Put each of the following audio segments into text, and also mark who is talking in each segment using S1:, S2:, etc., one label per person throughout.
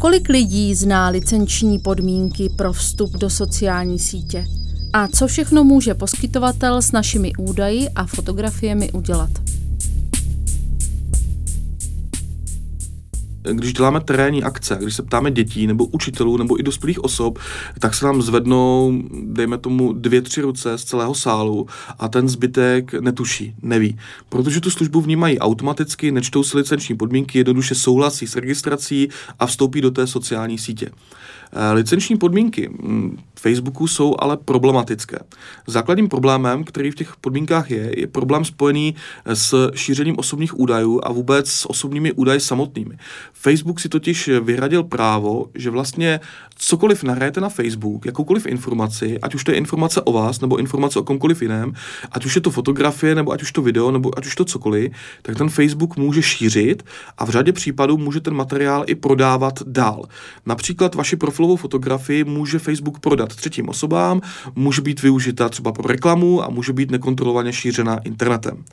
S1: Kolik lidí zná licenční podmínky pro vstup do sociální sítě? A co všechno může poskytovatel s našimi údaji a fotografiemi udělat?
S2: Když děláme terénní akce, když se ptáme dětí nebo učitelů nebo i dospělých osob, tak se nám zvednou, dejme tomu, dvě, tři ruce z celého sálu a ten zbytek netuší, neví. Protože tu službu vnímají automaticky, nečtou si licenční podmínky, jednoduše souhlasí s registrací a vstoupí do té sociální sítě. Eh, licenční podmínky hm, Facebooku jsou ale problematické. Základním problémem, který v těch podmínkách je, je problém spojený s šířením osobních údajů a vůbec s osobními údaji samotnými. Facebook si totiž vyhradil právo, že vlastně cokoliv nahrajete na Facebook, jakoukoliv informaci, ať už to je informace o vás nebo informace o komkoliv jiném, ať už je to fotografie nebo ať už to video nebo ať už to cokoliv, tak ten Facebook může šířit a v řadě případů může ten materiál i prodávat dál. Například vaši profilovou fotografii může Facebook prodat třetím osobám, může být využita třeba pro reklamu a může být nekontrolovaně šířena internetem.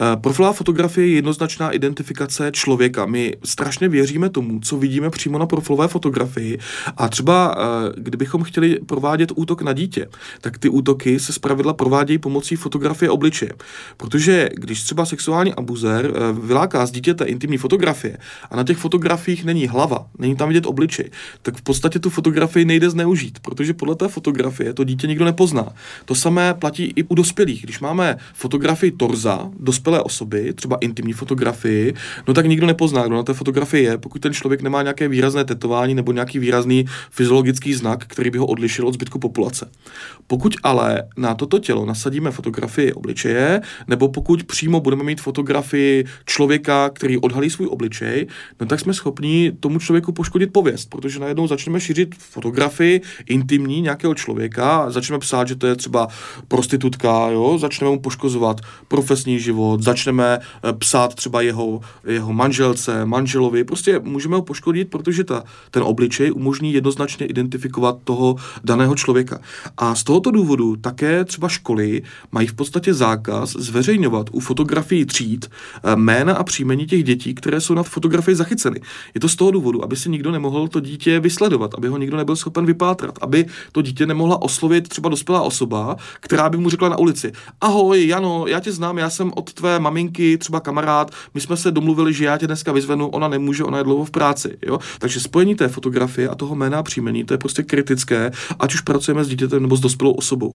S2: Eh, profilová fotografie je jednoznačná identifikace člověka. My strašně věříme tomu, co vidíme přímo na profilové fotografii a třeba eh, kdybychom chtěli provádět útok na dítě, tak ty útoky se zpravidla provádějí pomocí fotografie obličeje. Protože když třeba sexuální abuzer eh, vyláká z dítěte intimní fotografie a na těch fotografiích není hlava, není tam vidět obličej, tak v podstatě tu fotografii nejde zneužít, protože podle té fotografie to dítě nikdo nepozná. To samé platí i u dospělých. Když máme fotografii torza, dospělých dospělé osoby, třeba intimní fotografii, no tak nikdo nepozná, kdo na té fotografii je, pokud ten člověk nemá nějaké výrazné tetování nebo nějaký výrazný fyziologický znak, který by ho odlišil od zbytku populace. Pokud ale na toto tělo nasadíme fotografii obličeje, nebo pokud přímo budeme mít fotografii člověka, který odhalí svůj obličej, no tak jsme schopni tomu člověku poškodit pověst, protože najednou začneme šířit fotografii intimní nějakého člověka, začneme psát, že to je třeba prostitutka, jo, začneme mu poškozovat profesní život, začneme eh, psát třeba jeho, jeho manželce, manželovi, prostě můžeme ho poškodit, protože ta, ten obličej umožní jednoznačně identifikovat toho daného člověka. A z tohoto důvodu také třeba školy mají v podstatě zákaz zveřejňovat u fotografií tříd eh, jména a příjmení těch dětí, které jsou na fotografii zachyceny. Je to z toho důvodu, aby si nikdo nemohl to dítě vysledovat, aby ho nikdo nebyl schopen vypátrat, aby to dítě nemohla oslovit třeba dospělá osoba, která by mu řekla na ulici: Ahoj, Jano, já tě znám, já jsem od tvé tvé maminky, třeba kamarád, my jsme se domluvili, že já tě dneska vyzvenu, ona nemůže, ona je dlouho v práci. Jo? Takže spojení té fotografie a toho jména a příjmení, to je prostě kritické, ať už pracujeme s dítětem nebo s dospělou osobou.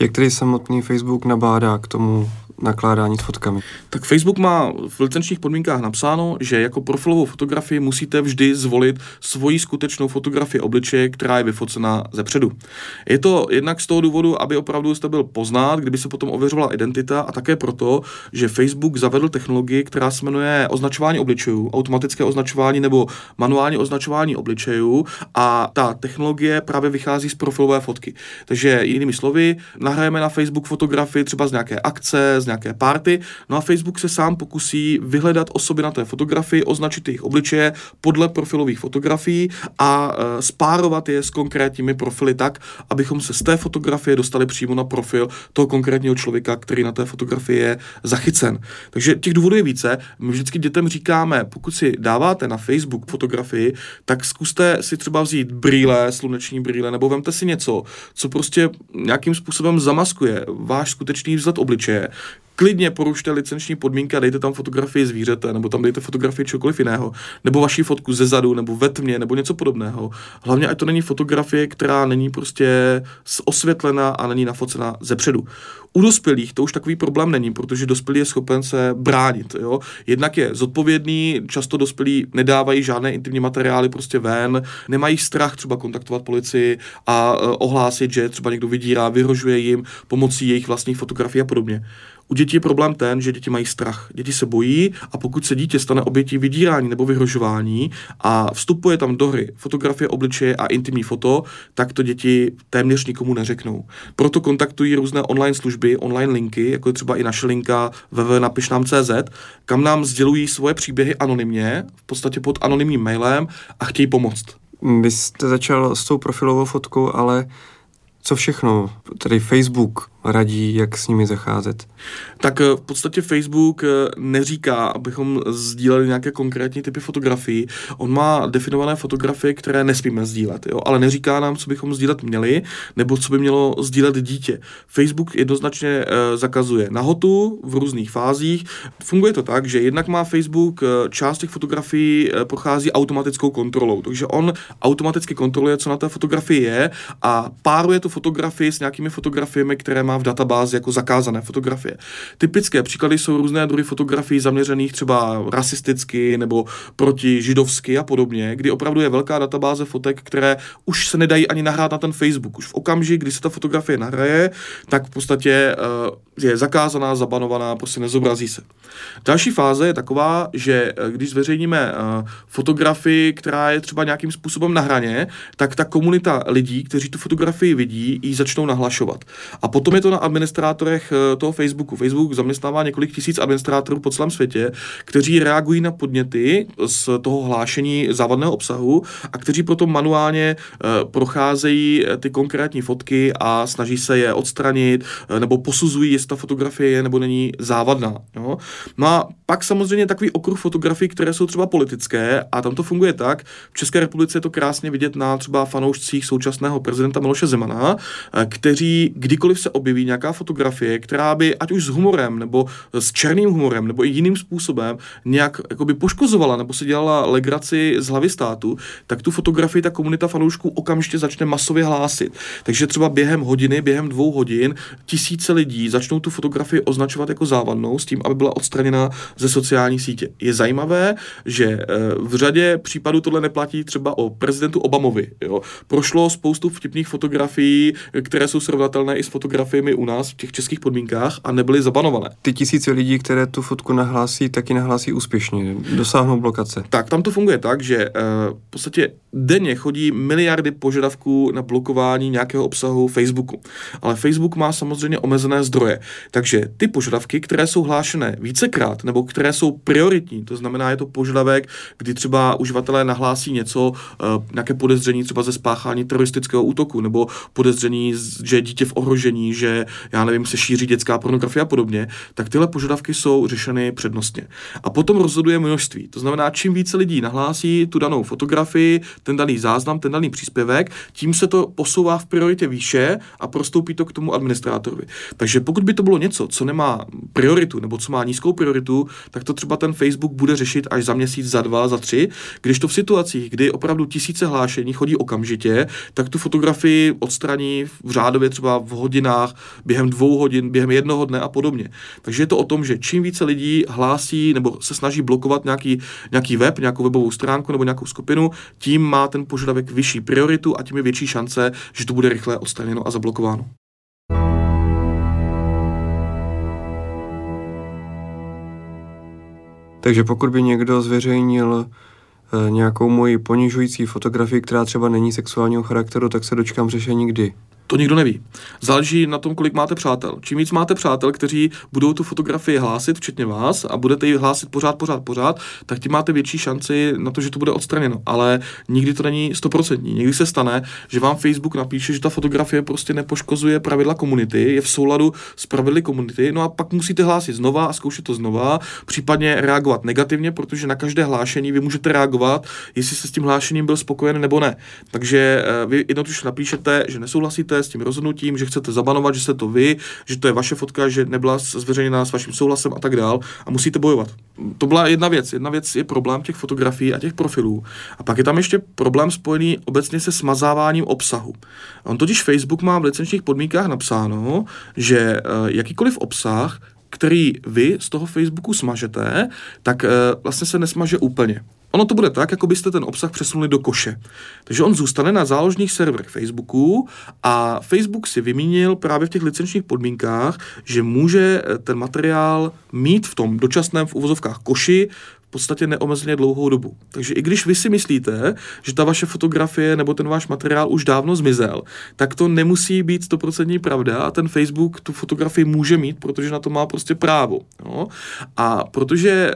S3: Jak tedy samotný Facebook nabádá k tomu nakládání s fotkami?
S2: Tak Facebook má v licenčních podmínkách napsáno, že jako profilovou fotografii musíte vždy zvolit svoji skutečnou fotografii obličeje, která je vyfocená ze předu. Je to jednak z toho důvodu, aby opravdu jste byl poznat, kdyby se potom ověřovala identita a také proto, že Facebook zavedl technologii, která se jmenuje označování obličejů, automatické označování nebo manuální označování obličejů a ta technologie právě vychází z profilové fotky. Takže jinými slovy, nahrajeme na Facebook fotografii třeba z nějaké akce, z nějaké party, no a Facebook se sám pokusí vyhledat osoby na té fotografii, označit jejich obličeje podle profilových fotografií a e, spárovat je s konkrétními profily tak, abychom se z té fotografie dostali přímo na profil toho konkrétního člověka, který na té fotografii je zachycen. Takže těch důvodů je více. My vždycky dětem říkáme, pokud si dáváte na Facebook fotografii, tak zkuste si třeba vzít brýle, sluneční brýle, nebo vemte si něco, co prostě nějakým způsobem zamaskuje váš skutečný vzhled obličeje, klidně porušte licenční podmínky a dejte tam fotografii zvířete, nebo tam dejte fotografii čokoliv jiného, nebo vaši fotku ze zadu, nebo ve tmě, nebo něco podobného. Hlavně, ať to není fotografie, která není prostě osvětlena a není nafocena ze předu. U dospělých to už takový problém není, protože dospělý je schopen se bránit. Jo? Jednak je zodpovědný, často dospělí nedávají žádné intimní materiály prostě ven, nemají strach třeba kontaktovat policii a e, ohlásit, že třeba někdo vydírá, vyhrožuje jim pomocí jejich vlastních fotografií a podobně. U dětí je problém ten, že děti mají strach. Děti se bojí a pokud se dítě stane obětí vydírání nebo vyhrožování a vstupuje tam do hry fotografie obličeje a intimní foto, tak to děti téměř nikomu neřeknou. Proto kontaktují různé online služby, online linky, jako je třeba i naše linka www.napišnám.cz, kam nám sdělují svoje příběhy anonymně, v podstatě pod anonymním mailem a chtějí pomoct.
S3: Vy jste začal s tou profilovou fotkou, ale co všechno, tedy Facebook, radí, jak s nimi zacházet?
S2: Tak v podstatě Facebook neříká, abychom sdíleli nějaké konkrétní typy fotografií. On má definované fotografie, které nesmíme sdílet, jo? ale neříká nám, co bychom sdílet měli, nebo co by mělo sdílet dítě. Facebook jednoznačně zakazuje nahotu v různých fázích. Funguje to tak, že jednak má Facebook část těch fotografií prochází automatickou kontrolou, takže on automaticky kontroluje, co na té fotografii je a páruje tu fotografii s nějakými fotografiemi, které má v databázi jako zakázané fotografie. Typické příklady jsou různé druhy fotografií zaměřených třeba rasisticky nebo proti židovsky a podobně, kdy opravdu je velká databáze fotek, které už se nedají ani nahrát na ten Facebook. Už v okamžik, kdy se ta fotografie nahraje, tak v podstatě uh, je zakázaná, zabanovaná, prostě nezobrazí se. Další fáze je taková, že eh, když zveřejníme uh, fotografii, která je třeba nějakým způsobem na hraně, tak ta komunita lidí, kteří tu fotografii vidí, ji začnou nahlašovat. A potom je to na administrátorech eh, toho Facebooku. Facebook zaměstnává několik tisíc administrátorů po celém světě, kteří reagují na podněty z toho hlášení závadného obsahu a kteří potom manuálně uh, procházejí eh, ty konkrétní fotky a snaží se je odstranit nebo posuzují, jestli ta fotografie je nebo není závadná. Jo? No a pak samozřejmě takový okruh fotografií, které jsou třeba politické a tam to funguje tak. V České republice je to krásně vidět na třeba fanoušcích současného prezidenta Miloše Zemana, eh, kteří kdykoliv se objeví nějaká fotografie, která by ať už s humorem nebo s černým humorem nebo i jiným způsobem nějak jakoby poškozovala nebo se dělala legraci z hlavy státu, tak tu fotografii ta komunita fanoušků okamžitě začne masově hlásit. Takže třeba během hodiny, během dvou hodin tisíce lidí začnou tu fotografii označovat jako závadnou s tím, aby byla odstraněna ze sociální sítě. Je zajímavé, že eh, v řadě případů tohle neplatí třeba o prezidentu Obamovi. Jo. Prošlo spoustu vtipných fotografií, které jsou srovnatelné i s fotografiemi u nás v těch českých podmínkách a nebyly zabanované.
S3: Ty tisíce lidí, které tu fotku nahlásí, taky nahlásí úspěšně, dosáhnou blokace.
S2: Tak, tam to funguje tak, že uh, v podstatě denně chodí miliardy požadavků na blokování nějakého obsahu Facebooku. Ale Facebook má samozřejmě omezené zdroje. Takže ty požadavky, které jsou hlášené vícekrát nebo které jsou prioritní, to znamená, je to požadavek, kdy třeba uživatelé nahlásí něco, uh, nějaké podezření třeba ze spáchání teroristického útoku nebo podezření, že je dítě v ohrožení, že já nevím, se šíří dětská pornografie a podobně, tak tyhle požadavky jsou řešeny přednostně. A potom rozhoduje množství. To znamená, čím více lidí nahlásí tu danou fotografii, ten daný záznam, ten daný příspěvek, tím se to posouvá v prioritě výše a prostoupí to k tomu administrátorovi. Takže pokud by to bylo něco, co nemá prioritu nebo co má nízkou prioritu, tak to třeba ten Facebook bude řešit až za měsíc, za dva, za tři, když to v situacích, kdy opravdu tisíce hlášení chodí okamžitě, tak tu fotografii odstraní v řádově třeba v hodinách, během dvou hodin, během jednoho dne a podobně. Takže je to o tom, že čím více lidí hlásí nebo se snaží blokovat nějaký, nějaký web, nějakou webovou stránku nebo nějakou skupinu, tím má ten požadavek vyšší prioritu a tím je větší šance, že to bude rychle odstraněno a zablokováno.
S3: Takže pokud by někdo zveřejnil e, nějakou moji ponižující fotografii, která třeba není sexuálního charakteru, tak se dočkám řešení kdy.
S2: To nikdo neví. Záleží na tom, kolik máte přátel. Čím víc máte přátel, kteří budou tu fotografii hlásit, včetně vás, a budete ji hlásit pořád, pořád, pořád, tak tím máte větší šanci na to, že to bude odstraněno. Ale nikdy to není stoprocentní. Někdy se stane, že vám Facebook napíše, že ta fotografie prostě nepoškozuje pravidla komunity, je v souladu s pravidly komunity, no a pak musíte hlásit znova a zkoušet to znova, případně reagovat negativně, protože na každé hlášení vy můžete reagovat, jestli se s tím hlášením byl spokojen nebo ne. Takže eh, vy jednoduše napíšete, že nesouhlasíte s tím rozhodnutím, že chcete zabanovat, že jste to vy, že to je vaše fotka, že nebyla zveřejněna s vaším souhlasem a tak dál a musíte bojovat. To byla jedna věc. Jedna věc je problém těch fotografií a těch profilů. A pak je tam ještě problém spojený obecně se smazáváním obsahu. On totiž Facebook má v licenčních podmínkách napsáno, že eh, jakýkoliv obsah, který vy z toho Facebooku smažete, tak e, vlastně se nesmaže úplně. Ono to bude tak, jako byste ten obsah přesunuli do koše. Takže on zůstane na záložních serverech Facebooku a Facebook si vymínil právě v těch licenčních podmínkách, že může eh, ten materiál mít v tom dočasném v uvozovkách koši v podstatě neomezeně dlouhou dobu. Takže i když vy si myslíte, že ta vaše fotografie nebo ten váš materiál už dávno zmizel, tak to nemusí být stoprocentní pravda a ten Facebook tu fotografii může mít, protože na to má prostě právo. No? A protože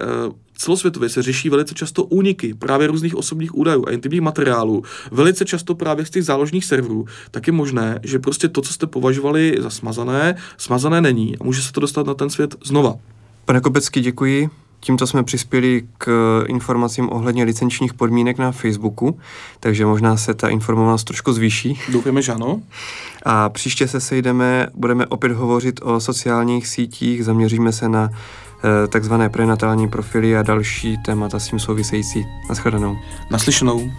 S2: celosvětově se řeší velice často úniky právě různých osobních údajů a intimních materiálů, velice často právě z těch záložních serverů, tak je možné, že prostě to, co jste považovali za smazané, smazané není a může se to dostat na ten svět znova.
S3: Pane Kopecký, děkuji. Tímto jsme přispěli k informacím ohledně licenčních podmínek na Facebooku, takže možná se ta informovanost trošku zvýší.
S2: Doufáme, že ano.
S3: A příště se sejdeme, budeme opět hovořit o sociálních sítích, zaměříme se na eh, takzvané prenatální profily a další témata s tím související. Naschledanou.
S2: Naslyšenou.